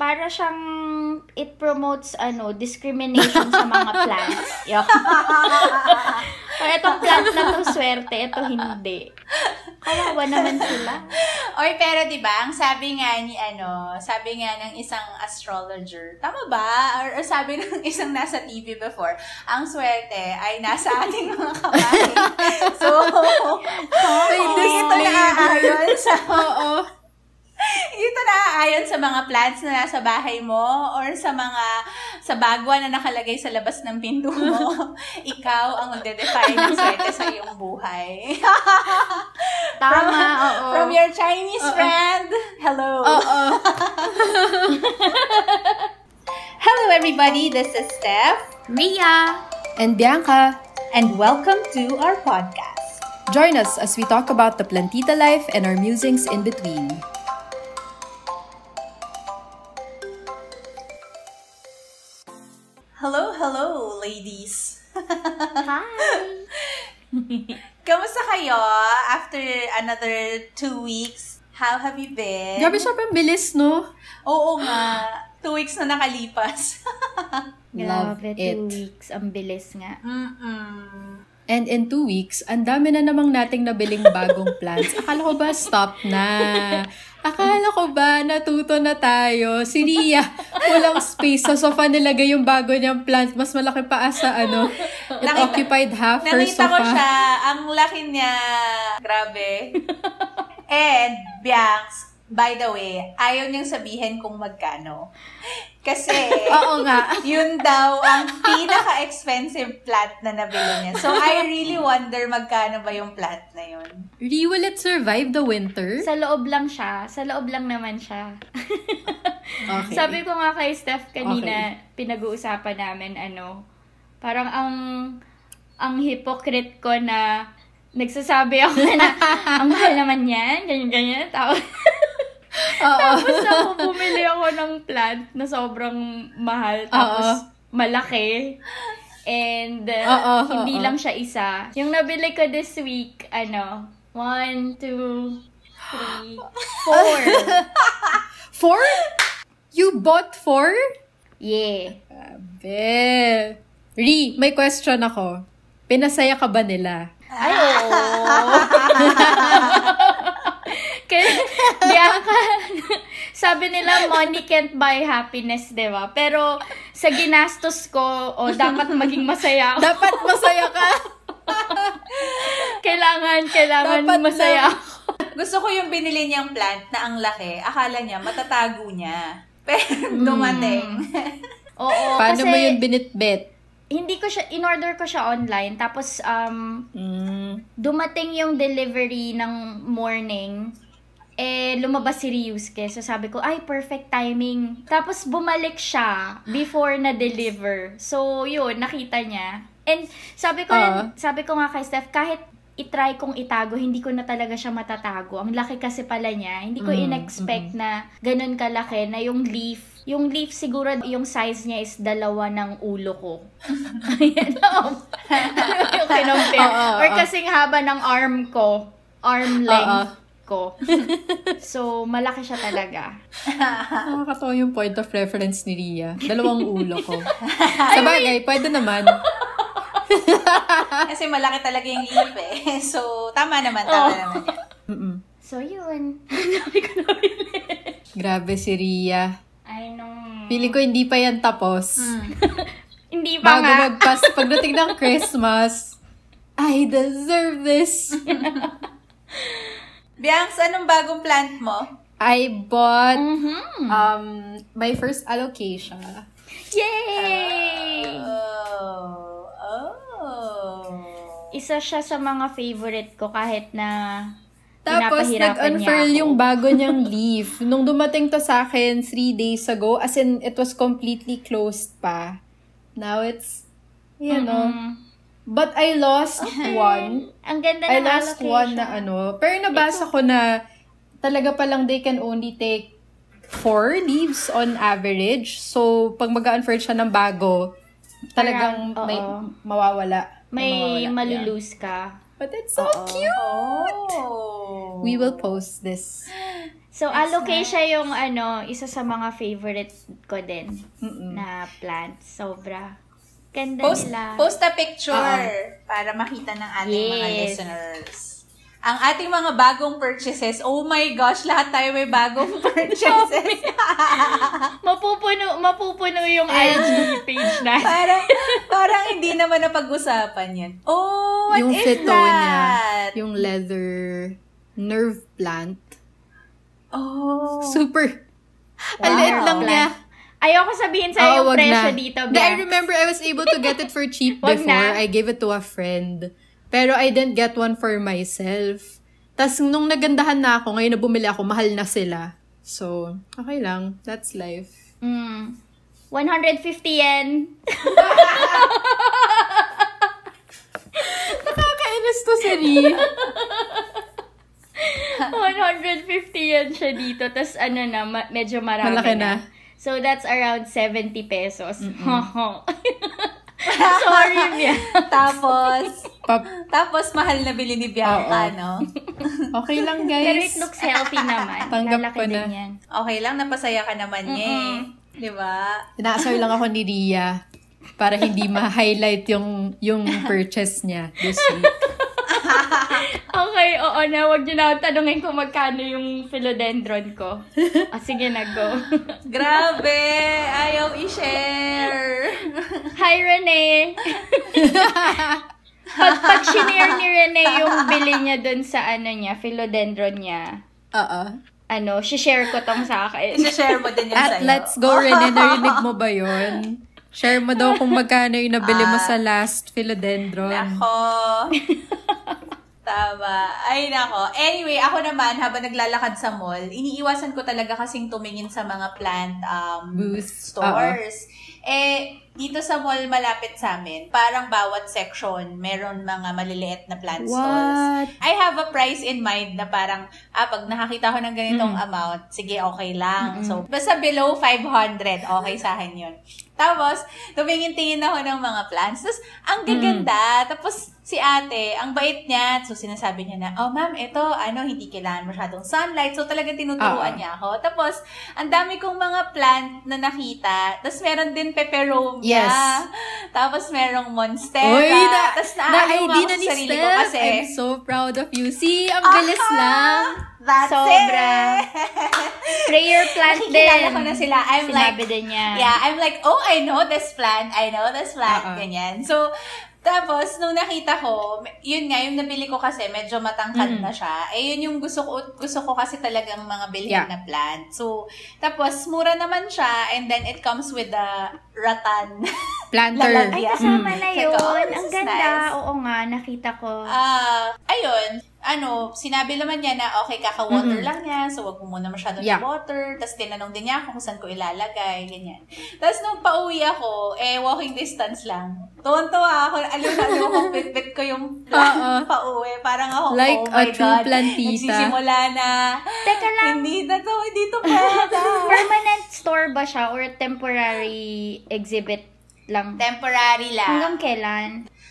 para siyang it promotes ano discrimination sa mga plants. Yok. Kaya itong plant na to swerte, ito hindi. Kawawa naman sila. Oy, pero 'di ba, ang sabi nga ni ano, sabi nga ng isang astrologer, tama ba? Or, or sabi ng isang nasa TV before, ang swerte ay nasa ating mga kamay. so, hindi ito naaayon sa Oo. Ito naaayon sa mga plants na nasa bahay mo or sa mga sa bagwa na nakalagay sa labas ng pinto mo. Ikaw ang magde-define ng swerte sa iyong buhay. Tama, oo. From your Chinese friend, hello. Oo. Hello everybody, this is Steph Ria! And Bianca, and welcome to our podcast. join us as we talk about the plantita life and our musings in between. Hello, hello ladies. Hi! Kamusta kayo after another two weeks? How have you been? Grabe sobrang bilis, no? Oo nga. Two weeks na nakalipas. Love Grabe, it. two weeks. Ang bilis nga. Mm-mm. And in two weeks, ang dami na namang nating nabiling bagong plants. Akala ko ba stop na? Akala ko ba natuto na tayo? Si Ria, walang space sa sofa nilagay yung bago niyang plant. Mas malaki pa asa ano. It Nakita- occupied half her Nakita ko sofa. siya. Ang laki niya. Grabe. And, Bianx, by the way, ayaw niyang sabihin kung magkano. Kasi, Oo nga. yun daw ang pinaka-expensive plant na nabili niya. So, I really wonder magkano ba yung plant na yun. Ria, will it survive the winter? Sa loob lang siya. Sa loob lang naman siya. Okay. Sabi ko nga kay Steph kanina, pinag-uusapan namin, ano, parang ang, ang hypocrite ko na nagsasabi ako na, ang mahal naman yan, ganyan-ganyan. Tapos. tapos ako bumili ako ng plant na sobrang mahal. Tapos, malaki. And, uh, hindi oo. lang siya isa. Yung nabili ko this week, ano, one, two, three, four. Four? You bought four? yeah. Grabe. Ri, may question ako. Pinasaya ka ba nila? Ay, oo. Kaya, Bianca, sabi nila, money can't buy happiness, di ba? Pero, sa ginastos ko, o dapat maging masaya ako. Dapat masaya ka. Kailangan, kailangan Dapat masaya na. ako. Gusto ko yung binili niyang plant na ang laki. Akala niya, matatago niya. Pero dumating. Oo, Paano kasi, mo yun binitbit? hindi ko siya, in-order ko siya online, tapos, um, Mm. dumating yung delivery ng morning, eh, lumabas si Ryusuke. So, sabi ko, ay, perfect timing. Tapos, bumalik siya before na-deliver. So, yun, nakita niya. And, sabi ko, Ah. sabi ko nga kay Steph, kahit itry kong itago, hindi ko na talaga siya matatago. Ang laki kasi pala niya. Hindi ko Mm, in-expect na ganun kalaki na yung leaf. Yung leaf siguro, yung size niya is dalawa ng ulo ko. Ayan, um, yung oo, Or kasing haba ng arm ko. Arm length Oo. Ko. so, malaki siya talaga. Nakakatawa yung point of reference ni Ria. Dalawang ulo ko. Sa bagay, pwede naman. Kasi malaki talaga yung leaf eh. So, tama naman, tama Oh. naman. yan. Mm-mm. So, yun. Sabi ko na Grabe si Ria. I know. Feeling ko hindi pa yan tapos. Hindi pa Bago nga. magpas, pagdating ng Christmas, I deserve this. Bianx, anong bagong plant mo? I bought Mhm. um my first alocasia. Yay! Oh. Oh. Isa siya sa mga favorite ko kahit na Tapos, nag-unfurl yung bago niyang leaf. Nung dumating to sa akin three days ago, as in, it was completely closed pa. Now it's, you know. But I lost one. Ang ganda I lost allocation. one na ano. Pero nabasa ko na talaga palang they can only take four leaves on average. So, pag mag-unfurl siya ng bago, talagang Parang, may mawawala. May mawawala. malulose ka. But it's so Oo. cute! Oh. We will post this. So, That's alocasia yung ano, isa sa mga favorite ko din Mm-mm. na plants. Sobra. Ganda Post, nila. post a picture Oo. para makita ng ating mga Yes. listeners. Ang ating mga bagong purchases, oh my gosh, lahat tayo may bagong purchases. mapupuno, mapupuno yung IG page natin. parang, parang hindi naman napag-usapan yan. Oh, what yung is fito that? niya, yung leather nerve plant. Oh. Super. Wow. Ang liit lang Plant. niya. Ayoko sabihin sa'yo Oo, yung presyo na. dito, Hindi, I remember I was able to get it for cheap before. na. I gave it to a friend. Pero I didn't get one for myself. Tapos nung nagandahan na ako, ngayon na bumili ako, mahal na sila. So, okay lang. That's life. Mm. 150 yen. Nakakainis to si Ri. 150 yen siya dito. Tapos ano na, ma- medyo marami Malaki na. na. So, that's around 70 pesos. Sorry, Mia. Tapos, Pap, tapos mahal na bili ni Bianca, Oo. no? okay lang, guys. Pero it looks healthy naman. Tanggap Lalaki ko na. din yan. Okay lang, napasaya ka naman niya eh. Di ba? Inaasar lang ako ni Ria para hindi ma-highlight yung yung purchase niya this week. Okay, oo na. Huwag niyo na ako tanungin kung magkano yung philodendron ko. Ah, sige na, go. Grabe! Ayaw i-share! Hi, Rene! pag, pag shinare ni Rene yung bili niya dun sa ano niya, philodendron niya, Oo. ano, share ko tong sa akin. I-share mo din yan At sa'yo. let's go, Rene. Narinig mo ba yun? Share mo daw kung magkano yung nabili mo Ah. sa last philodendron. Nako. Tama. Ay, nako. Anyway, ako naman, habang naglalakad sa mall, iniiwasan ko talaga kasing tumingin sa mga plant um, Booths. stores. Eh, dito sa mall malapit sa amin, parang bawat section, meron mga maliliit na plant stalls. What? I have a price in mind na parang, ah, pag nakakita ko ng ganitong amount, sige, okay lang. So, basta below 500, okay sa akin yun. Tapos, tumingin-tingin ako ng mga plants. Tapos, ang gaganda. Tapos, si ate, ang bait niya. So, sinasabi niya na, oh, ma'am, ito, ano, hindi kailangan masyadong sunlight. So, talagang tinuturuan Oo. niya ako. Tapos, ang dami kong mga plant na nakita. Tapos, meron din peperomia. Yes. Tapos, merong monstera. Uy, na, Tapos, na naaaliw ID ako na sa ni sarili ko Steph. kasi. I'm so proud of you. See, ang bilis Aha! lang. That's Sobra. it! Prayer plant din. Nakikilala ko na sila. I'm Sinabi like, din niya. Yeah, I'm like, oh, I know this plant. I know this plant. Oo. Ganyan. So, tapos, nung nakita ko, yun nga, yung nabili ko kasi, medyo matangkad Mm. na siya. Eh, yun yung gusto ko, gusto ko kasi talagang mga bilhin Yeah. na plant. So, tapos, mura naman siya, and then it comes with the rattan. Planter. Ay, kasama Mm. na Like, yun. oh, this Ang ganda. nice. Oo nga, nakita ko. Ah, ayun, ano, sinabi naman niya na okay, kaka-water Mhm. lang niya, so wag mo muna masyadong Yeah. i-water. Tapos tinanong din niya ako kung saan ko ilalagay, ganyan. Tapos nung pauwi ako, eh, walking distance lang. Tuwan-tuwa ako, alam na alam ko, bit-bit ko yung plan Oo. pauwi. Parang ako, Like oh a my true God, plantita. nagsisimula na. Teka lang, Hindi na to, hindi to pwede. permanent store ba siya or temporary exhibit lang? Temporary lang. Hanggang kailan?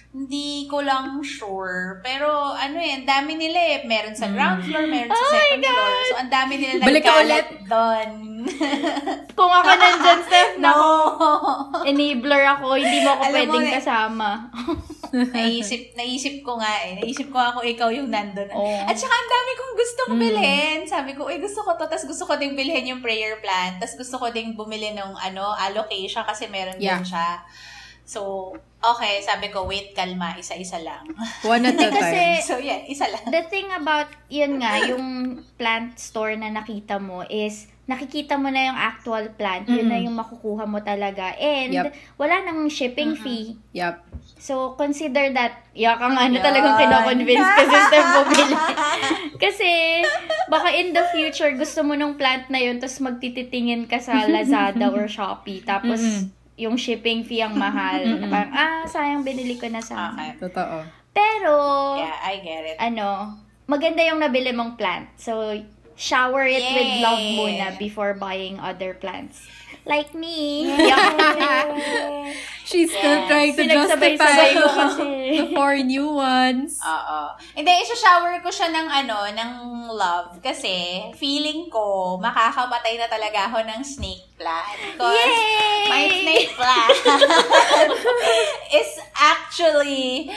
Hindi ko lang sure. Pero ano eh, ang dami nila eh. Meron sa ground floor, meron sa Oh second floor. So, ang dami nila Balik ka nagkalat doon. Kung ako nandyan, Steph, no! enabler ako, hindi mo ako Alam mo pwedeng na- kasama. naisip, naisip ko nga eh. Naisip ko ako ikaw yung nandun. Oo. At saka ang dami kong gustong Mm. bilhin. Sabi ko, uy, gusto ko to. Tapos gusto ko ding bilhin yung prayer plant. Tapos gusto ko ding bumili ng ano, alocation kasi meron Yeah. din siya. So, okay, sabi ko, wait, kalma, isa-isa lang. One at a Kasi, time. so, yeah, isa lang. the thing about, yun nga, yung plant store na nakita mo is, nakikita mo na yung actual plant, yun Mm. na yung makukuha mo talaga. And, Yup. wala nang shipping fee. Yup. So, consider that, yaka nga na Yan. talagang kinoconvince ko si Steph bumili. Kasi, baka in the future, gusto mo nung plant na yun, tapos magtititingin ka sa Lazada or Shopee, tapos, Mm-mm. Yung shipping fee ang mahal. Parang, ah, sayang binili ko na sa Okay. Totoo. Pero, Yeah, I get it. ano, maganda yung nabili mong plant. So, shower it with Yay. love muna before buying other plants. Like me. She's still Yes. trying to justify the four new ones. Oo. Hindi, isa-shower ko siya ng ano, ng love. Kasi, feeling ko, makakamatay na talaga ako ng snake plant. Because Yay! my snake plant is actually,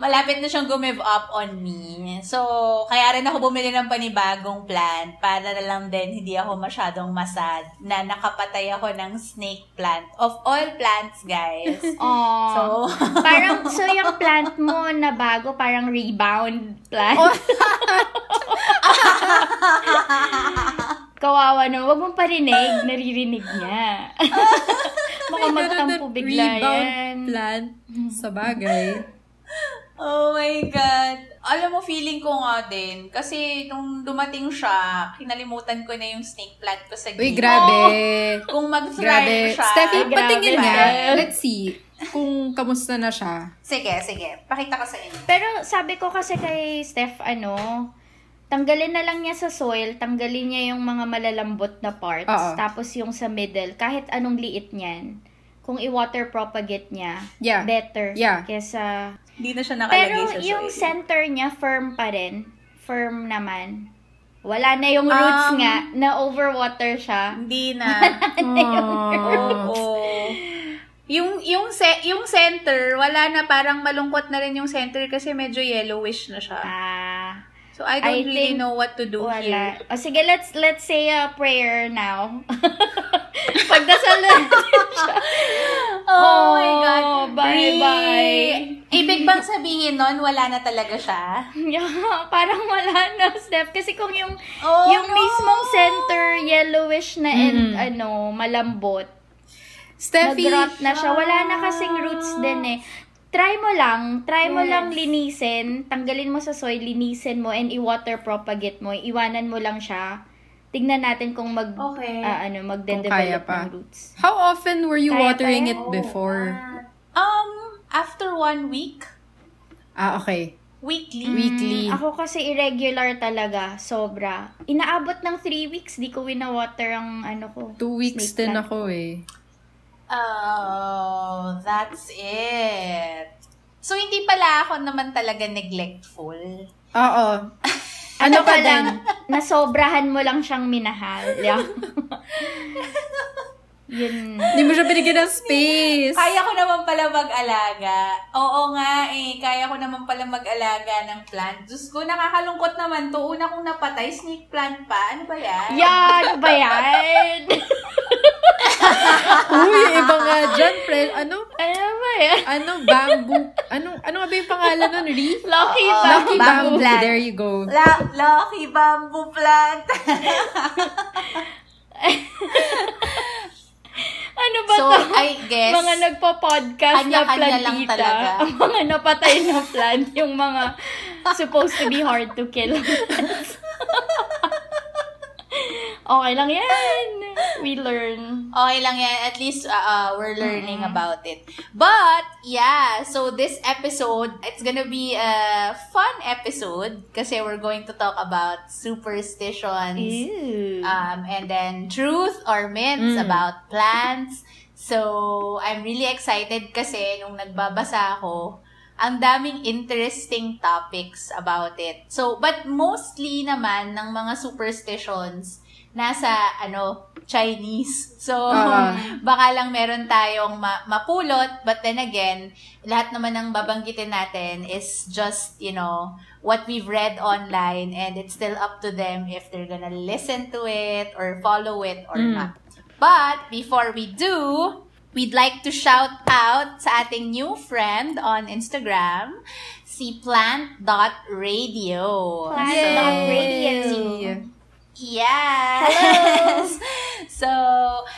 malapit na siyang gumive up on me. So, kaya rin ako bumili ng panibagong plant para na lang din hindi ako masyadong masad na nakapatay ako ng snake plant. Of all plants, guys. Oh. So, parang, so yung plant mo na bago, parang rebound plant. Kawawa no. Huwag mong parinig. Naririnig niya. Baka magtampo bigla rebound yan. plant sa bagay. Oh my God. Alam mo, feeling ko nga din. Kasi nung dumating siya, kinalimutan ko na yung snake plant ko sa Uy, gate. grabe. Kung mag-thrive siya. Steffi, Grabe, patingin nga. Let's see kung kamusta na siya. Sige, sige. Pakita ko sa inyo. Pero sabi ko kasi kay Steph, ano, tanggalin na lang niya sa soil, tanggalin niya yung mga malalambot na parts, Oo. tapos yung sa middle, kahit anong liit niyan, kung i-water propagate niya, Yeah. better Yeah. kesa... Hindi na siya nakalagay Pero sa yung center niya, firm pa rin. Firm naman. Wala na yung roots Um, nga, na overwater siya. Hindi na. Oh. Oo. Yung yung se- yung center, wala na parang malungkot na rin yung center kasi medyo yellowish na siya. Ah, So I don't I really know what to do here. wala. O sige, let's let's say a prayer now. Pagdasal natin siya. Oh, my God. Bye-bye. Ibig bang sabihin nun, wala na talaga siya? Yeah, parang wala na, Steph. Kasi kung yung, Oh, yung no. mismong center, yellowish na and, Mm. ano, malambot, Steffi, nag-rot na siya. Wala na kasing roots din eh. Try mo lang, try mo Yes. lang linisin, tanggalin mo sa soil, linisin mo, and i-water propagate mo, iwanan mo lang siya. Tignan natin kung mag, Okay. ah, ano, magde-develop ng roots. how often were you Kaya watering it before? Um, after one week, Ah, okay. weekly. Weekly. Ako kasi irregular talaga, sobra. Inaabot ng 3 weeks, di ko wina-water ang ano ko. Two weeks din plant. ako eh. Oh, that's it. So, hindi pala ako naman talaga neglectful. Oo. Ano ka lang, nasobrahan mo lang siyang minahal. Yun. Hindi mo siya binigyan ng space. Kaya ko naman pala mag-alaga. Oo nga eh, kaya ko naman pala mag-alaga ng plant. Diyos ko, nakakalungkot naman to. Una kong napatay, snake plant pa. Ano ba yan? Yan ba yan? Uy, iba nga dyan, friend. Ano? ano ba yan? Ano? Bamboo? Ano, ano nga ba yung pangalan nun? Ri? Lucky Oo. ba? Lucky bamboo Bamboo. plant. There you go. La Lucky bamboo plant. Ano ba so, to? I guess, mga nagpa-podcast na lang plantita. talaga. Ang mga napatay na plant, yung mga supposed to be hard to kill. okay lang yan. We learn. Okay lang yan. At least, uh, uh, we're learning about it. But, yeah. So, this episode, it's gonna be a fun episode kasi we're going to talk about superstitions. Ew. Um, and then, truth or myths Mm. about plants. So, I'm really excited kasi nung nagbabasa ako, ang daming interesting topics about it. So, but mostly naman ng mga superstitions nasa ano Chinese. So, Ah. baka lang meron tayong ma- mapulot, but then again, lahat naman ng babanggitin natin is just, you know, what we've read online and it's still up to them if they're gonna listen to it or follow it or Mm. not. But before we do, we'd like to shout out sa ating new friend on Instagram, si plant.radio. Plant.radio. Yes! so,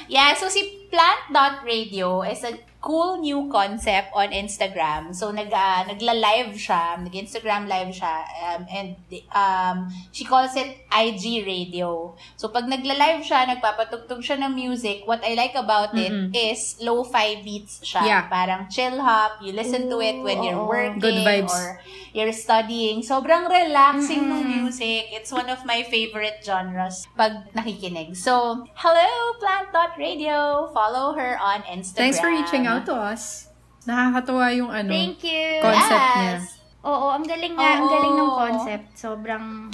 yeah, so si plant.radio is a cool new concept on Instagram. So, nag, uh, nagla-live siya, nag-Instagram live siya, um, and um, she calls it IG Radio. So, pag nagla-live siya, nagpapatugtog siya ng music, what I like about it Mm-mm. is lo-fi beats siya. Yeah. Parang chill hop, you listen to it when you're working Good vibes. or you're studying. Sobrang relaxing ng Mm-mm. music. It's one of my favorite genres pag nakikinig. So, hello, Plant.radio. Follow her on Instagram. Thanks for reaching out to us. Nakakatuwa yung ano. Thank you. Concept niya. Yes. Oo, ang galing nga, ang galing ng Oo. concept. Sobrang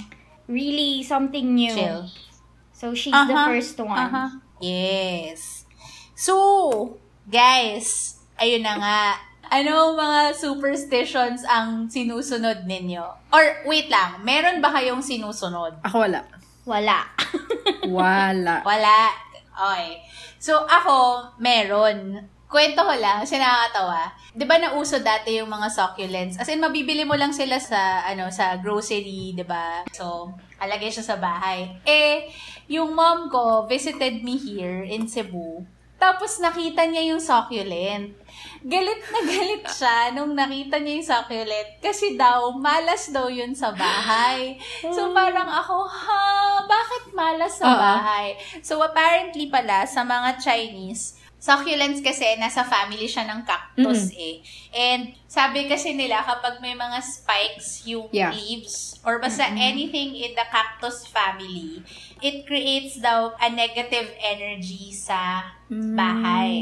really something new. Chill. So she's the Aha, first one. aha. Yes. So, guys, ayun na nga. Ano mga superstitions ang sinusunod ninyo? Or, wait lang, meron ba kayong sinusunod? Ako wala. Wala. Wala. Wala. Okay. So, ako, meron. Kwento ko lang, kasi nakakatawa. Di ba nauso dati yung mga succulents? As in, mabibili mo lang sila sa, ano, sa grocery, di ba? So, alagay siya sa bahay. Eh, yung mom ko visited me here in Cebu. Tapos nakita niya yung succulent. Galit na galit siya nung nakita niya yung succulent kasi daw malas daw yun sa bahay. So parang ako, ha, bakit malas sa bahay? So apparently pala sa mga Chinese, succulents kasi nasa family siya ng cactus eh. And sabi kasi nila kapag may mga spikes yung Yeah. leaves or basta anything in the cactus family, it creates daw a negative energy sa Mm. bahay.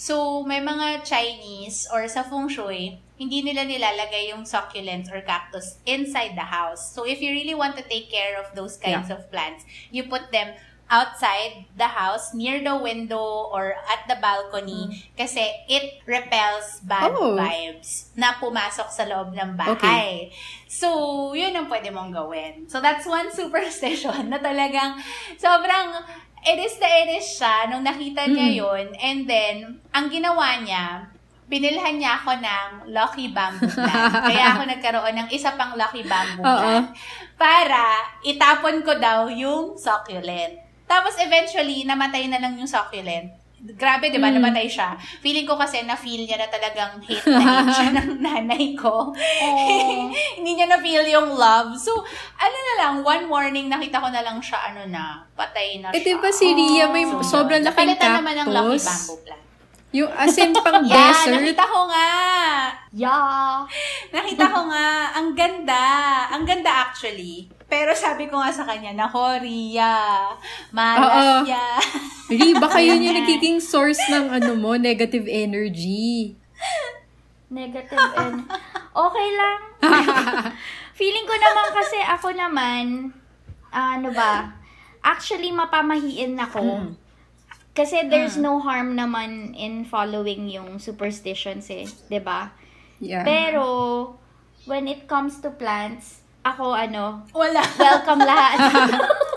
So, may mga Chinese or sa feng shui, hindi nila nilalagay yung succulents or cactus inside the house. So, if you really want to take care of those kinds of plants, you put them outside the house, near the window, or at the balcony kasi it repels bad Oh. vibes na pumasok sa loob ng bahay. So, yun ang pwede mong gawin. So, that's one superstition na talagang sobrang it is the it is siya nung nakita niya Mm. yun. And then, ang ginawa niya, binilhan niya ako ng Lucky Bamboo plant. Kaya ako nagkaroon ng isa pang Lucky Bamboo. Para itapon ko daw yung succulent. Tapos eventually, namatay na lang yung succulent. Grabe, di ba? Mm. Namatay siya. Feeling ko kasi na-feel niya na talagang hate na hate siya ng nanay ko. Hindi niya na-feel yung love. So, ano na lang, one morning, nakita ko na lang siya, ano na, patay na Eh, siya. di ba si Ria may So, sobrang laking napalitan naman ng Lucky cactus? Bamboo plant. Yung as in pang Yeah, desert? nakita ko nga. Yeah. Nakita ko nga. Ang ganda. Ang ganda actually. Pero sabi ko nga sa kanya, nako, Ria, malas ya. Baka yun yung nagiging source ng ano mo, negative energy. Negative and okay lang. Feeling ko naman kasi ako naman, ano ba, actually mapamahiin ako. Mm. Kasi there's no harm naman in following yung superstitions eh, 'di ba? Yeah. Pero when it comes to plants, ako ano, Wala. welcome lahat.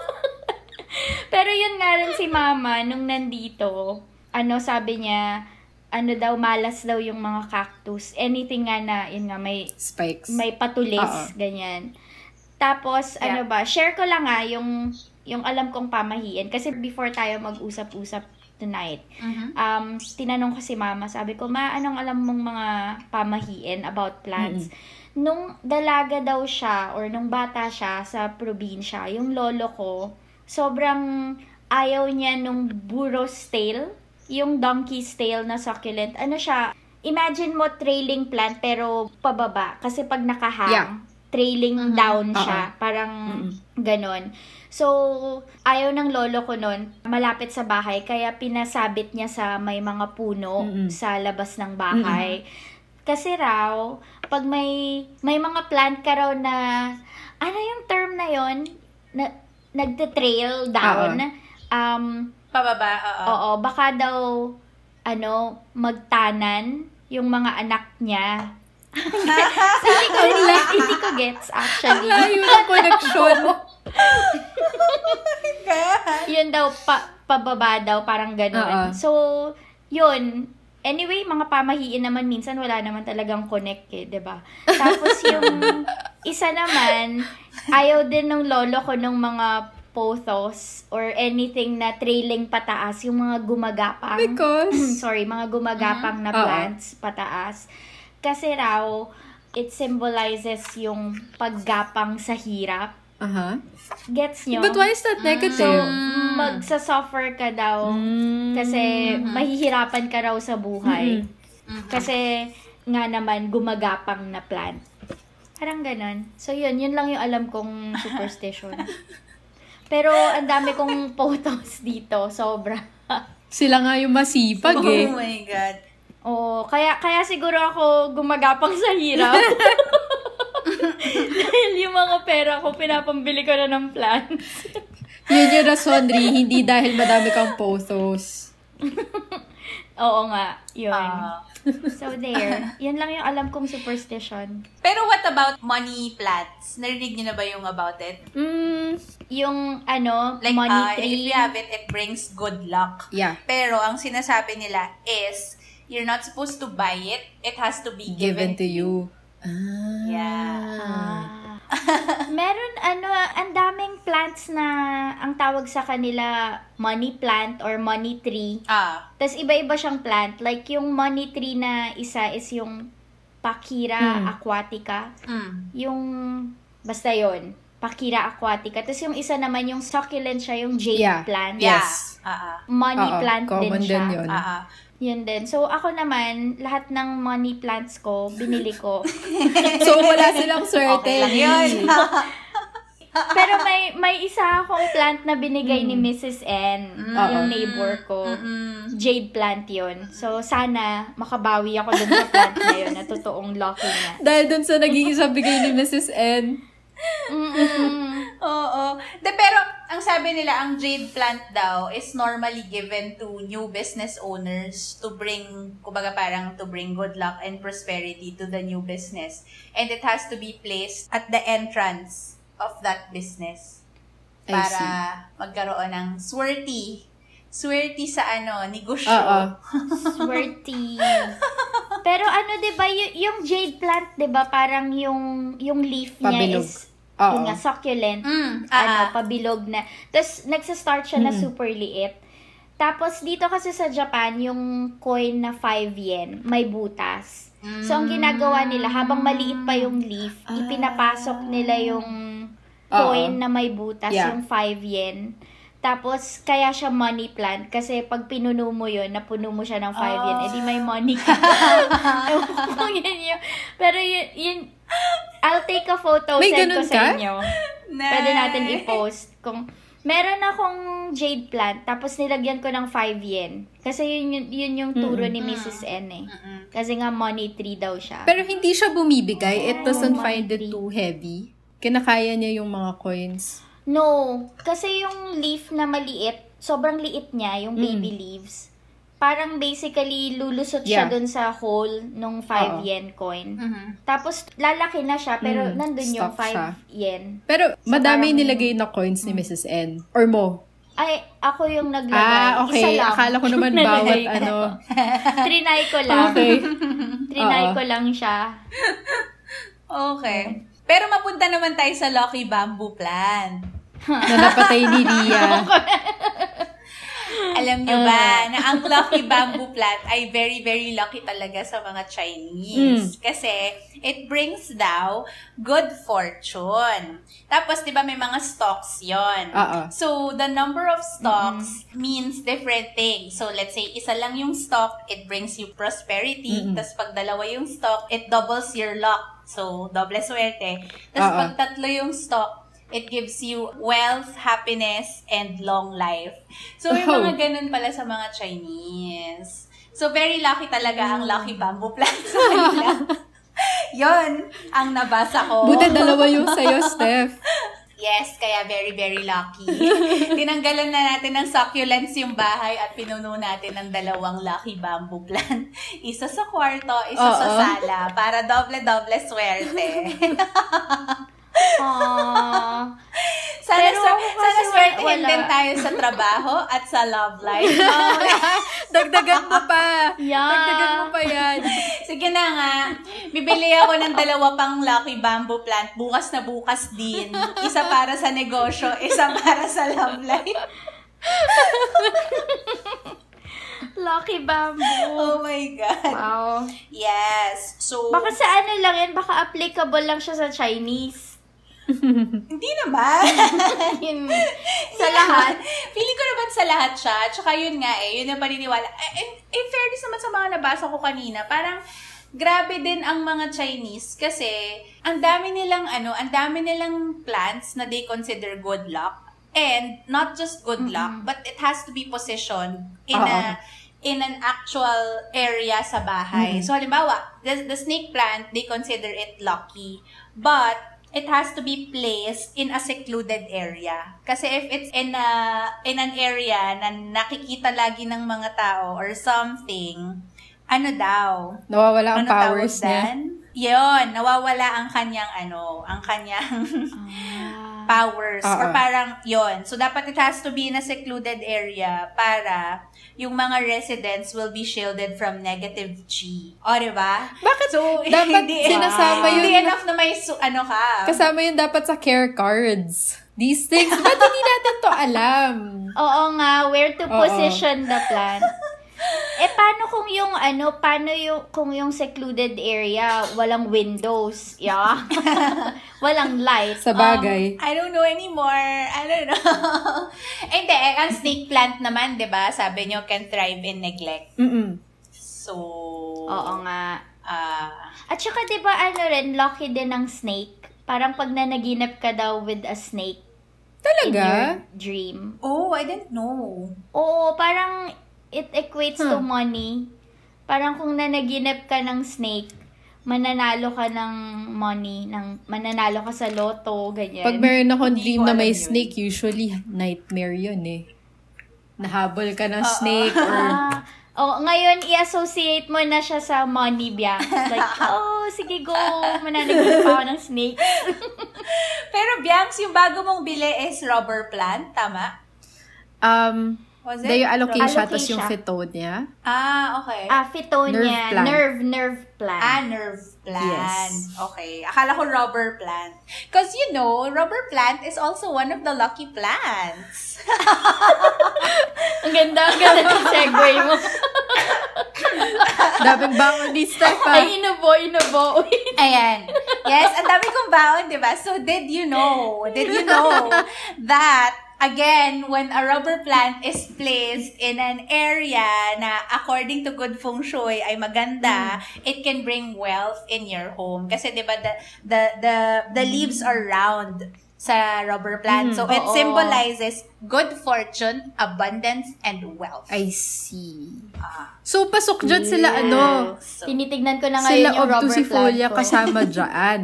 Pero yun nga rin si mama, nung nandito, ano sabi niya, ano daw, malas daw yung mga cactus. Anything nga na, yun nga, may, Spikes. may patulis, Oo. ganyan. Tapos, Yeah. ano ba, share ko lang nga yung, yung alam kong pamahiin. Kasi before tayo mag-usap-usap tonight, Mhm. um, tinanong ko si mama, sabi ko, ma, anong alam mong mga pamahiin about plants? Nung dalaga daw siya, or nung bata siya sa probinsya, yung lolo ko, sobrang ayaw niya nung burro's tail, yung donkey's tail na succulent. Ano siya, imagine mo trailing plant pero pababa. Kasi pag nakahang, Yeah. trailing Mhm. down Oo. siya. Parang Mm-mm. ganon. So, ayaw ng lolo ko nun, malapit sa bahay, kaya pinasabit niya sa may mga puno Mm-mm. sa labas ng bahay. Kasi raw, pag may may mga plant ka raw na, ano yung term na yon na, nagte-trail down, um, Pababa, oo. oo, baka daw, ano, magtanan yung mga anak niya. So, hindi ko, hindi, hindi ko gets actually. Layo ng connection. yun daw, pa, pababa daw, parang Oo. gano'n. So, yun. Anyway, mga pamahiin naman, minsan wala naman talagang connect eh, 'di ba Tapos yung isa naman, ayaw din ng lolo ko ng mga pothos or anything na trailing pataas, yung mga gumagapang. Because, sorry, mga gumagapang na Oo. plants pataas. Kasi raw, it symbolizes yung paggapang sa hirap. aha. Gets nyo? But why is that So, negative? magsasuffer ka daw Mm. kasi mahihirapan ka raw sa buhay. Kasi nga naman gumagapang na plant. Parang ganon. So yun, yun lang yung alam kong superstition. Pero ang dami kong photos dito, sobra. Sila nga yung masipag eh. Oh my God. Oo, kaya kaya siguro ako gumagapang sa hirap. Dahil yung mga pera ko, pinapambili ko na ng plants. Yun yung rason, Ri, hindi dahil madami kang pothos. Oo nga, yun. Ah. so there, yun lang yung alam kong superstition. pero what about money plants? Narinig niyo na ba yung about it? Mm, yung ano, Like, money uh, if tree. you have it, it brings good luck. Yeah. Pero ang sinasabi nila is, you're not supposed to buy it. It has to be Given given, to you. Ah. Yeah. Ah. Meron ano, ang daming plants na ang tawag sa kanila money plant or money tree. Ah. Tapos iba-iba siyang plant. Like yung money tree na isa is yung Pakira Hmm. aquatica. Mm. Yung, basta yon Pakira aquatica. Tapos yung isa naman yung succulent siya, yung jade Yeah. plant. Yeah. Yes. Ah. Money Oo, plant common din siya. din yun. Ah. Yun din. So, ako naman, lahat ng money plants ko, binili ko. So, wala silang swerte. Okay lang yun. Pero may may isa akong plant na binigay ni Mrs. N, yung Oo. neighbor ko. Mm. Jade plant yun. So, sana makabawi ako dun sa plant na yun na totoong lucky niya. Dahil dun sa naging isang bigay ni Mrs. N. Mm-mm. Oo. De, pero, ang sabi nila, ang jade plant daw is normally given to new business owners to bring, kumbaga parang to bring good luck and prosperity to the new business. And it has to be placed at the entrance of that business. Para magkaroon ng swerte. Swerte sa ano, negosyo. Oo. Swerte. Pero ano, 'di ba, y- yung jade plant, 'di ba, parang yung yung leaf niya Pabilog. is Oo. yun nga, succulent. Mm, ano, ah, ah. pabilog na. Tapos, nagsastart siya na super liit. Tapos, dito kasi sa Japan, yung coin na 5 yen, may butas. So, ang ginagawa nila, habang maliit pa yung leaf, ipinapasok nila yung coin Oo. na may butas, Yeah. yung 5 yen. Tapos, kaya siya money plant. Kasi pag pinuno mo yun, napuno mo siya ng 5 yen, edi may money ka. Yun yun. Pero yun, yun, I'll take a photo, May send ko ganun sa ka? inyo. Nice. Pwede natin i-post. Kung meron akong jade plant, tapos nilagyan ko ng 5 yen. Kasi yun, yun, yun yung turo ni Mrs. N eh. Kasi nga money tree daw siya. Pero hindi siya bumibigay. It doesn't Oh, find it too heavy. Kinakaya niya yung mga coins. No, kasi yung leaf na maliit, sobrang liit niya, yung baby leaves. Parang basically lulusot siya Yeah. dun sa hole nung 5 Oo. yen coin. Mhm. Tapos lalaki na siya, pero Mm, nandun yung stock siya. 5 yen. Pero madami parang- nilagay na coins ni Mrs. N. Or mo. Ay, ako yung naglagay. Ah, okay. Isa lang. Akala ko naman bawat ano. Trinay ko lang. Okay. Trinay Oo. ko lang siya. Okay. Pero mapunta naman tayo sa Lucky Bamboo Plant. Na napatay ni Ria. Alam nyo ba na ang Lucky Bamboo Plant ay very, very lucky talaga sa mga Chinese. Kasi it brings daw good fortune. Tapos, di ba, may mga stocks yon. So, the number of stocks means different things. So, let's say, isa lang yung stock, it brings you prosperity. Tapos, pag dalawa yung stock, it doubles your luck. So, doble swerte. Tapos, pag tatlo yung stock, it gives you wealth, happiness, and long life. So, may Oh. mga ganun pala sa mga Chinese. So, very lucky talaga ang lucky bamboo plant sa kanila. Yon ang nabasa ko. Buti dalawa yung sa'yo, Steph. Yes, kaya very, very lucky. Tinanggalan na natin ng succulents yung bahay at pinuno natin ng dalawang lucky bamboo plant. Isa sa kwarto, isa sa Oo. sala, para doble-doble swerte. Aww. sa Sana, Pero sa, sana swerte wala. din tayo sa trabaho at sa love life. Oh, Dagdagan mo pa. Yeah. Dagdagan mo pa yan. Sige na nga. Bibili ako ng dalawa pang Lucky Bamboo plant. Bukas na bukas din. Isa para sa negosyo, isa para sa love life. Lucky bamboo. Oh my God. Wow. Yes. So, Baka sa ano lang yan, baka applicable lang siya sa Chinese. hindi naman. Yun. sa lahat. Feeling ko naman sa lahat siya. Tsaka yun nga eh, yun ang paniniwala. Eh, In, in fairness naman sa mga nabasa ko kanina, parang grabe din ang mga Chinese kasi ang dami nilang ano, ang dami nilang plants na they consider good luck. And not just good luck, but it has to be positioned in a in an actual area sa bahay. So halimbawa, the, the snake plant, they consider it lucky. But it has to be placed in a secluded area. Kasi if it's in a in an area na nakikita lagi ng mga tao or something, ano daw? Nawawala ang ano powers niya. dan? Yun, nawawala ang kanyang ano, ang kanyang powers. Oo. Or parang, yon So, dapat it has to be in a secluded area para yung mga residents will be shielded from negative chi. O, di ba? Bakit So, dapat hindi, sinasama hindi yun? enough na may, su- ano ka. Kasama yun dapat sa care cards. These things, ba't hindi natin to alam? Oo nga, where to Oo. position the plant. Eh, paano kung yung, ano, paano yung, kung yung secluded area, walang windows, yeah? walang light. Sa bagay. Um, I don't know anymore. I don't know. Eh, Hindi, eh, ang snake plant naman, di ba? Sabi nyo, can thrive in neglect. Mm-mm. So, Oo nga. ah, At saka, di ba, ano rin, lucky din ng snake. Parang pag nanaginip ka daw with a snake in Talaga? your dream. oh, I didn't know. Oo, parang it equates to Huh. money. Parang kung nanaginip ka ng snake, mananalo ka ng money, ng mananalo ka sa loto, ganyan. Pag meron akong Hindi dream na may yun. snake, usually nightmare yun eh. Nahabol ka ng snake or... Oh, ngayon, i-associate mo na siya sa money biya. Like, oh, sige go, mananaginip ako ng snake. Pero, Bianx, yung bago mong bili is rubber plant, tama? Um, Was it? Dayo alocasia, tapos yung fitonia. Ah, okay. Ah, phytonia, Nerve plant. nerve, nerve plant. Ah, nerve plant. Yes. Okay. Akala ko rubber plant. Because, you know, rubber plant is also one of the lucky plants. Ang ganda, ang ganda ng segue mo. Daming bangon ni Steph ah. Ay, inubo, inubo. Ayan. Yes, ang dami kong baon, di ba? So, did you know, did you know that, again, when a rubber plant is placed in an area na according to good feng shui ay maganda, it can bring wealth in your home. Kasi, di ba, the, the, the, the leaves are round sa rubber plant. So, it oo. symbolizes good fortune, abundance, and wealth. I see. So, pasok dyan sila ano. So, Tinitignan ko na ngayon Sila yung rubber obtusifolia plant ko. kasama dyan.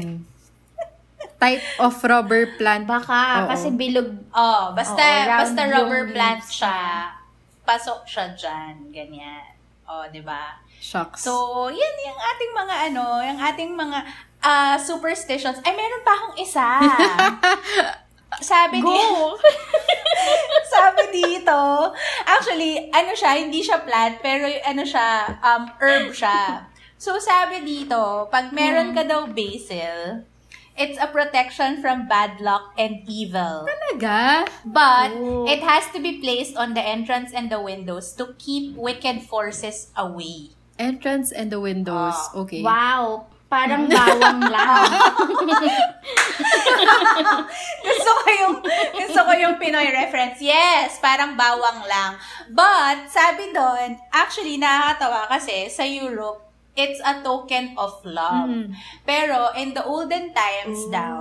Type of rubber plant. Baka, Oo. kasi bilog. Oh, basta Oo, basta rubber plant siya. Pasok siya diyan, ganyan. Oh, 'di ba? Shucks. So, yan yung ating mga ano, yung ating mga ah, superstitions. Ay, meron pa akong isa. Sabi Go! di Sabi dito, actually, ano siya, hindi siya plant, pero ano siya, um, herb siya. So, sabi dito, pag meron ka daw basil, it's a protection from bad luck and evil. Talaga? But Oh. it has to be placed on the entrance and the windows to keep wicked forces away. Entrance and the windows. Ah. Okay. Wow! Parang bawang lang. gusto ko yung gusto ko yung Pinoy reference. Yes, parang bawang lang. But sabi doon, actually nakakatawa kasi sa Europe, it's a token of love. Mm. Pero in the olden times Oh. daw,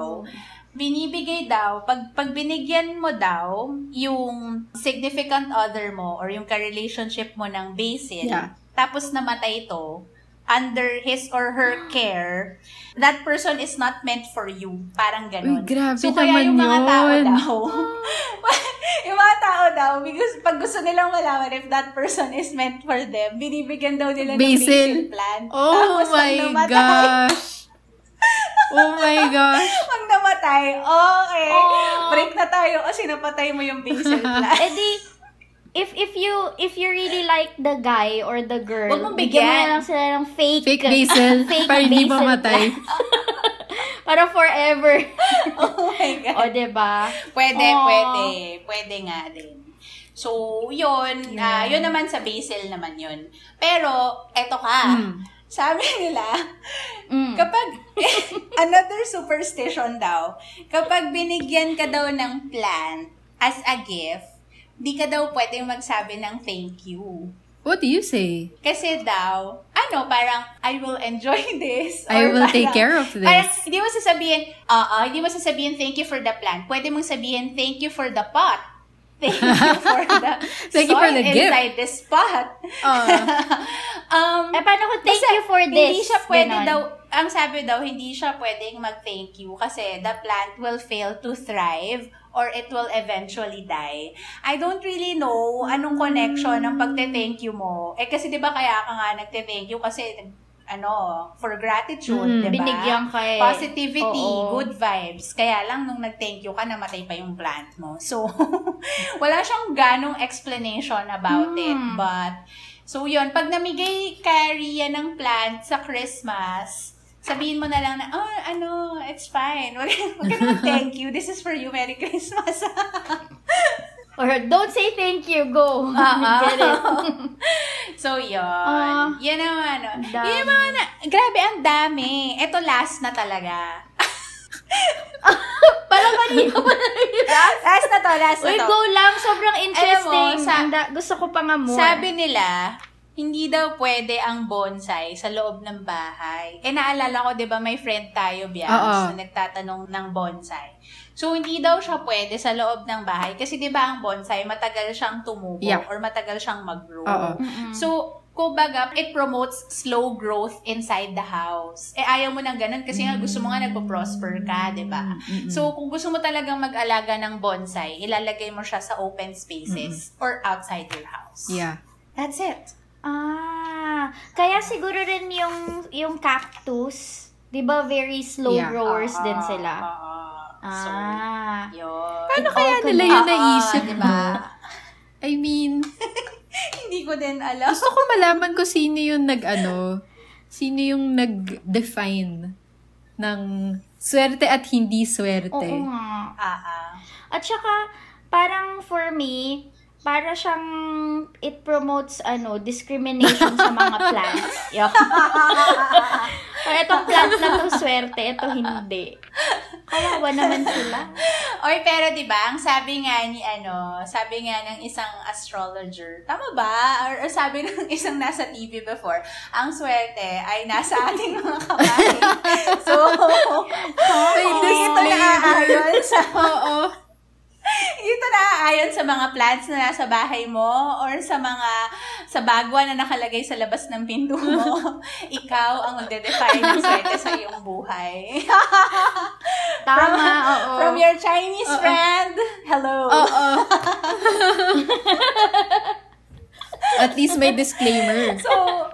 binibigay daw, pag, pag binigyan mo daw yung significant other mo or yung ka-relationship mo ng basil, Yeah. tapos namatay ito, under his or her care, that person is not meant for you. Parang ganun. Uy, grabe so, kaya naman yung mga tao yun. daw, yung mga tao daw, because pag gusto nilang malaman if that person is meant for them, binibigyan daw nila ng Basil. basil plant. Oh Tapos my namatay, gosh. Oh my gosh. Pag namatay namatay. Okay. Oh. Break na tayo kasi napatay mo yung basil plant. Eh di, if if you if you really like the guy or the girl, Huwag mong bigyan mo bigyan. na lang sila ng fake Fake basil. fake para hindi basil mamatay. Para forever. oh my God. o, diba? Pwede, Aw. pwede. Pwede nga din. So, yun. ah, yun naman sa basil naman yun. Pero, eto ka. Mm. Sabi nila, Mm. kapag, another superstition daw, kapag binigyan ka daw ng plant as a gift, di ka daw pwedeng magsabi ng thank you. What do you say? Kasi daw, ano, parang, I will enjoy this. I will take parang- care of this. Parang, hindi mo sasabihin, oo, hindi mo sasabihin, thank you for the plant. Pwede mong sabihin, thank you for the pot. Thank you for the Thank you for soil the gift. inside this pot. Ah. um, Eh, paano kung thank you for this? Hindi siya pwede Ganon. daw, ang sabi daw, hindi siya pwedeng mag-thank you kasi the plant will fail to thrive or it will eventually die. I don't really know anong connection ng pagte-thank you mo. Eh kasi 'di ba kaya ka nga nagte-thank you kasi ano, for gratitude, Mm. 'di ba? Binigyan ka eh. Positivity, Oo. good vibes. Kaya lang nung nag-thank you ka, namatay pa yung plant mo. So, wala siyang ganong explanation about it. Hmm. But, so yun, pag namigay Rhea ng plant sa Christmas, sabihin mo na lang na, oh, ano, it's fine. Wag, wag ka thank you. This is for you. Merry Christmas. Or don't say thank you, go. Ah, Get it? so, yun. Ah, yan naman. ano. ang Yun dami. mga na, grabe, ang dami. Ito last na talaga. Parang kanina pa na last na to, last na Uy, to. go lang. Sobrang interesting. sa- Ang da- gusto ko pa nga more. Sabi nila, hindi daw pwede ang bonsai sa loob ng bahay. Eh, naalala ko, di ba, may friend tayo, Bians, Oo. na nagtatanong ng bonsai. So, hindi daw siya pwede sa loob ng bahay. Kasi, di ba, ang bonsai, matagal siyang tumubo Yeah. or matagal siyang mag-grow. Oo. Mm-mm. So, kumbaga, it promotes slow growth inside the house. Eh, ayaw mo ng ganun kasi nga gusto mo nga nagpo-prosper ka, di ba? Mm-mm. So, kung gusto mo talagang mag-alaga ng bonsai, ilalagay mo siya sa open spaces or outside your house. Yeah. That's it. Ah, kaya siguro rin yung yung cactus, 'di ba very slow Yeah. growers Ah, din sila. ah, ah. So, yun. Paano It kaya nila yun naisip diba? mo? I mean, Hindi ko din alam. gusto ko malaman ko sino yung nag, ano, sino yung nag-define ng swerte at hindi swerte. Oo nga. Ah, ah. At saka parang for me, para siyang it promotes ano discrimination sa mga plants. Yuck. Or itong plant na to swerte, ito hindi. Kawawa naman sila. Oy, pero 'di ba, ang sabi nga ni ano, sabi nga ng isang astrologer, tama ba? Or, or sabi ng isang nasa TV before, ang swerte ay nasa ating mga kamay. so, May hindi ito disclaimer. naaayon sa Oo. ito naaayon sa mga plants na nasa bahay mo or sa mga sa bagwa na nakalagay sa labas ng pinto mo. Ikaw ang magde-define ng swerte sa iyong buhay. Tama, oo. From your Chinese friend, hello. Oo. At least may disclaimer. So.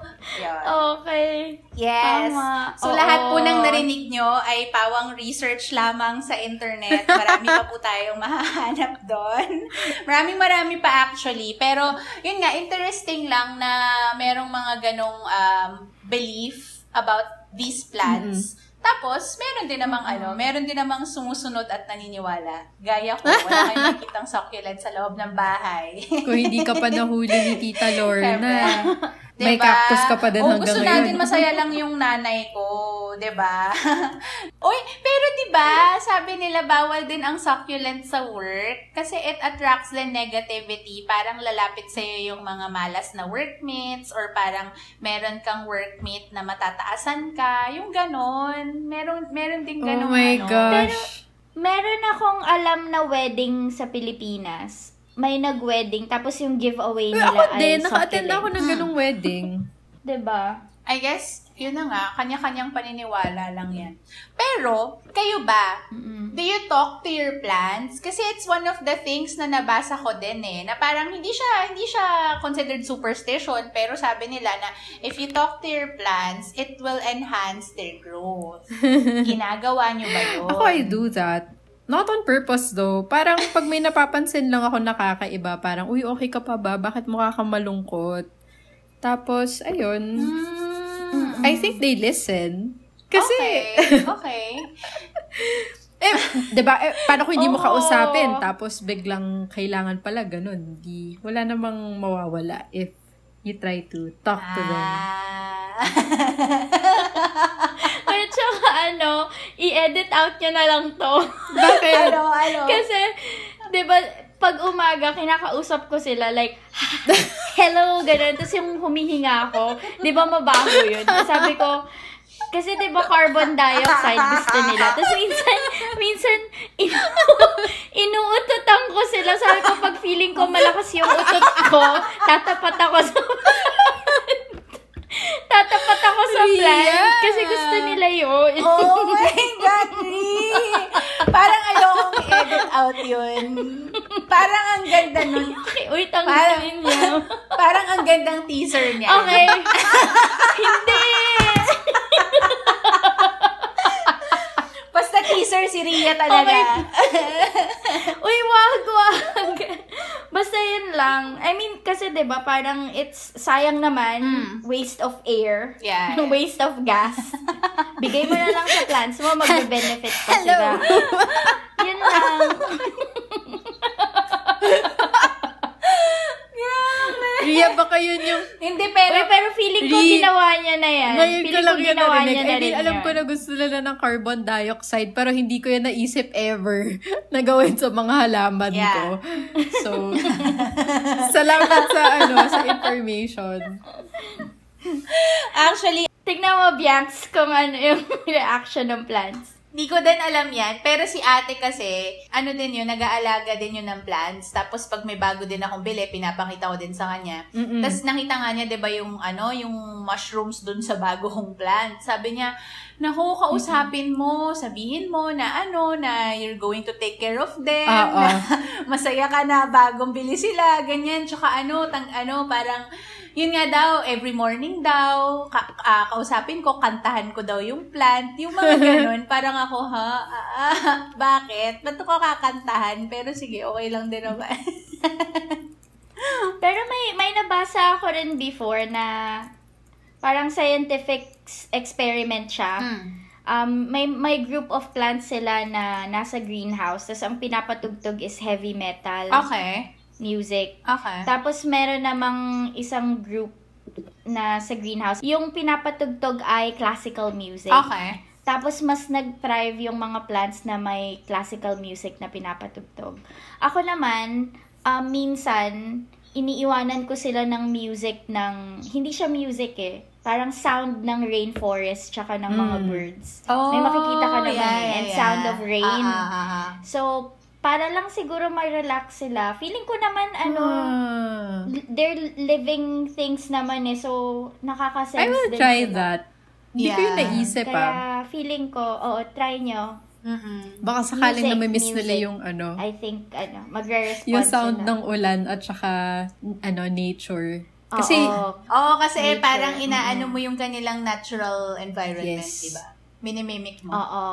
Okay. Yes. Tama. So, Oo. lahat po ng narinig nyo ay pawang research lamang sa internet. Marami pa po tayong mahahanap doon. Maraming marami pa actually. Pero, yun nga, interesting lang na merong mga ganong um, belief about these plants. Tapos, meron din namang ano, meron din namang sumusunod at naniniwala. Gaya ko, wala kayong nakikitang succulent sa loob ng bahay. Kung hindi ka pa nahuli ni Tita Lorna, Siyempre. may Diba? cactus ka pa din oh, hanggang gusto ngayon. natin masaya lang yung nanay ko, 'di ba? Oy, pero 'di ba, sabi nila bawal din ang succulent sa work kasi it attracts the negativity. Parang lalapit sa yung mga malas na workmates or parang meron kang workmate na matataasan ka, yung ganon. Meron meron din Oh ganon my ano. gosh. Meron akong alam na wedding sa Pilipinas. May nag-wedding, tapos yung giveaway Uy, nila ako ay din, naka-attend ako ng ganong wedding. 'Di ba? I guess, yun na nga, kanya-kanyang paniniwala lang yan. Pero, kayo ba, Mm-mm. do you talk to your plants? Kasi it's one of the things na nabasa ko din eh, na parang hindi siya, hindi siya considered superstition, pero sabi nila na if you talk to your plants, it will enhance their growth. Ginagawa nyo ba yun? Ako, I do that. Not on purpose though. Parang pag may napapansin lang ako nakakaiba, parang, uy, okay ka pa ba? Bakit mukha kang malungkot? Tapos, ayun. Mm. I think they listen. Kasi, Okay. okay. eh, di ba, eh, paano kung hindi mo Oo. kausapin, tapos biglang kailangan pala ganun, di, wala namang mawawala if you try to talk to them. Ah. At saka ano, i-edit out nyo na lang to. Bakit? ano, ano? Kasi, di ba, pag umaga, kinakausap ko sila, like, hello, ganun. Tapos yung humihinga ako, di ba mabaho yun? Sabi ko, kasi di ba carbon dioxide gusto nila. Tapos minsan, minsan, inu inuutotan ko sila. Sabi ko, pag feeling ko malakas yung utot ko, tatapat ako sa tatapat ako sa plant. Kasi gusto nila yun. Oh my God! Parang out yun. Parang ang ganda nun. Okay, uy, tanggalin niyo. Parang ang gandang teaser niya. Okay. Hindi. Basta teaser si Ria talaga. Uy, wag, wag. Basta yun lang. I mean, kasi 'di ba parang it's sayang naman, Mm. waste of air, Yeah. waste of gas. Bigay mo na lang sa plants mo, magbe-benefit pa sila. yun lang. Ria, baka yun yung, Hindi, pero... Uy, pero feeling ko ginawa niya na yan. ngayon ko feeling lang ko ginawa niya na I mean, alam ko na gusto nila ng carbon dioxide, pero hindi ko yan naisip ever na gawin sa mga halaman Yeah. ko. So, salamat sa, ano, sa information. Actually, Tignan mo, Bianx, kung ano yung reaction ng plants. Di ko din alam yan. Pero si ate kasi, ano din yun, nag-aalaga din yun ng plants. Tapos pag may bago din akong bili, pinapakita ko din sa kanya. Mm-mm. Tapos nakita nga niya, di ba, yung, ano, yung mushrooms dun sa bago kong plant. Sabi niya, naku, kausapin mo, sabihin mo na ano, na you're going to take care of them. Na masaya ka na bagong bili sila, ganyan. Tsaka ano, tang, ano, parang, yun nga daw, every morning daw, ka- ah, kausapin ko, kantahan ko daw yung plant, yung mga ganun. parang ako, ha? Ah, ah, bakit? Ba't ko kakantahan? Pero sige, okay lang din naman. Pero may may nabasa ako rin before na parang scientific experiment siya. Hmm. Um, may may group of plants sila na nasa greenhouse. Tapos ang pinapatugtog is heavy metal Okay. Music. Okay. Tapos meron namang isang group na sa greenhouse. Yung pinapatugtog ay classical music. Okay. Tapos mas nag-thrive yung mga plants na may classical music na pinapatugtog. Ako naman, um, minsan, iniiwanan ko sila ng music ng, hindi siya music eh, parang sound ng rainforest tsaka ng mga Mm. birds. Oh, May makikita ka naman yeah, eh, and yeah, sound yeah. of rain. Ah, ah, ah, ah. So, para lang siguro ma-relax sila. Feeling ko naman, ano, Ah. they're living things naman eh. So, nakakasense I will din try sila. that. Hindi ko yun Yeah. naisip ah. Kaya feeling ko, oo, try nyo. Mm-mm. Baka sakaling Music, na miss nila music. yung ano, I think, ano, magre-respond yung sound sila. ng ulan at saka ano, nature. Kasi, Oo. Oo, kasi Nature. parang inaano mo yung kanilang natural environment, Yes. di ba? Minimimic mo. Oo.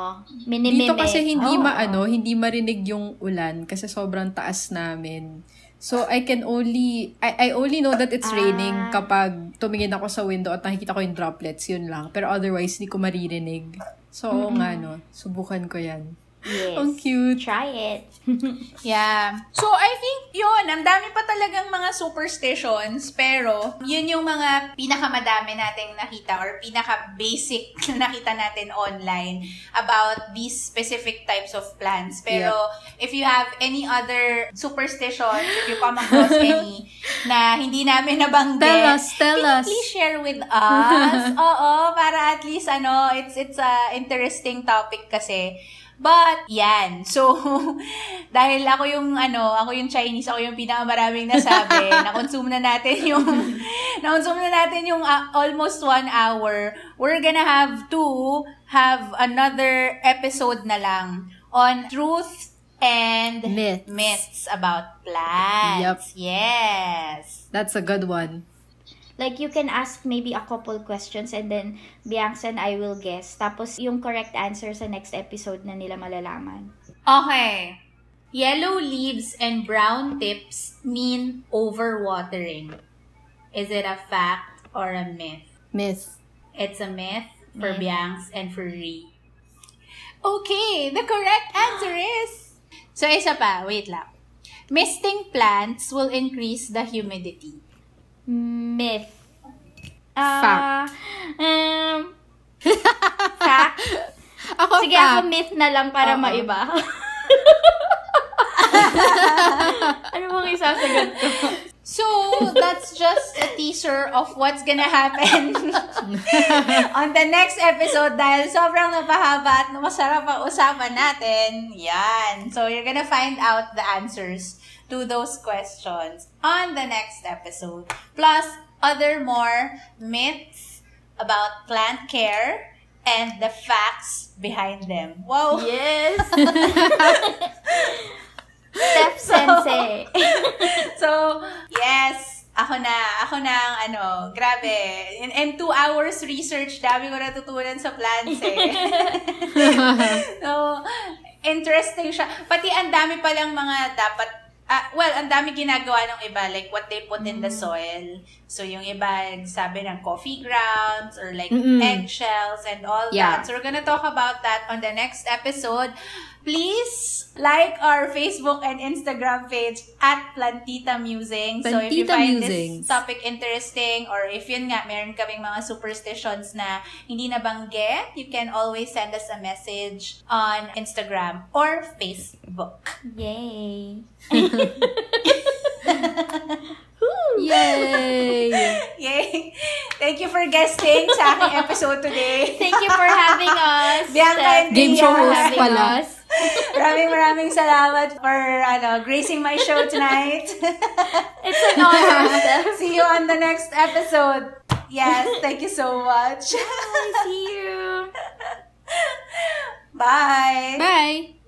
Minimimic. dito kasi hindi Oo. maano, hindi marinig yung ulan kasi sobrang taas namin. So, I can only, I, I only know that it's Ah. raining kapag tumingin ako sa window at nakikita ko yung droplets, yun lang. Pero otherwise, hindi ko maririnig. So, oo nga, no. Subukan ko yan. Yes. Ang cute. Try it. Yeah. So, I think yun, ang dami pa talagang mga superstitions, pero yun yung mga pinakamadami nating nakita or pinaka-basic na nakita natin online about these specific types of plants. Pero, if you have any other superstitions, if you come across any na hindi namin nabanggit, Tell us, tell us. please share with us. Oo, para at least ano, it's it's a interesting topic kasi. But, yan. So, dahil ako yung, ano, ako yung Chinese, ako yung pinakamaraming nasabi, na-consume na natin yung, na-consume na natin yung uh, almost one hour. We're gonna have to have another episode na lang on truth and Myths. myths about plants. Yes. That's a good one. Like, you can ask maybe a couple questions and then Bianca and I will guess. Tapos, yung correct answer sa next episode na nila malalaman. Okay. Yellow leaves and brown tips mean overwatering. Is it a fact or a myth? Myth. It's a myth for Myth. Bianx and for Ree. Okay, the correct answer is... So, isa pa. Wait lang. Misting plants will increase the humidity. Myth. Fact. Ah, um, fact. Ako Sige, fact. ako myth na lang para Oo. maiba. ano bang isasagot ko? So, that's just a teaser of what's gonna happen on the next episode dahil sobrang napahaba at masarap ang usapan natin. Yan. So, you're gonna find out the answers to those questions on the next episode. Plus, other more myths about plant care and the facts behind them. Wow! Yes! Steph Sensei. So, yes, ako na, ako na ang ano, grabe. In, in two hours research, dami ko natutunan sa plants eh. so, interesting siya. Pati ang dami palang mga dapat Ah, well, ang dami ginagawa ng iba, like what they put in the soil. So, yung iba, sabi ng coffee grounds or like Mm-mm. eggshells and all Yeah. that. So, we're gonna talk about that on the next episode. Please like our Facebook and Instagram page at Plantita Musing. so, if you find Musings. this topic interesting or if yun nga, meron kaming mga superstitions na hindi nabanggit, you can always send us a message on Instagram or Facebook. Yay! Yay! Yay! Thank you for guesting sa aking episode today. Thank you for having us. Bianca Steph. and Game Tia. show host having pala. us. Maraming maraming salamat for ano, gracing my show tonight. It's an honor, Steph. See you on the next episode. Yes, thank you so much. I see you. Bye. Bye.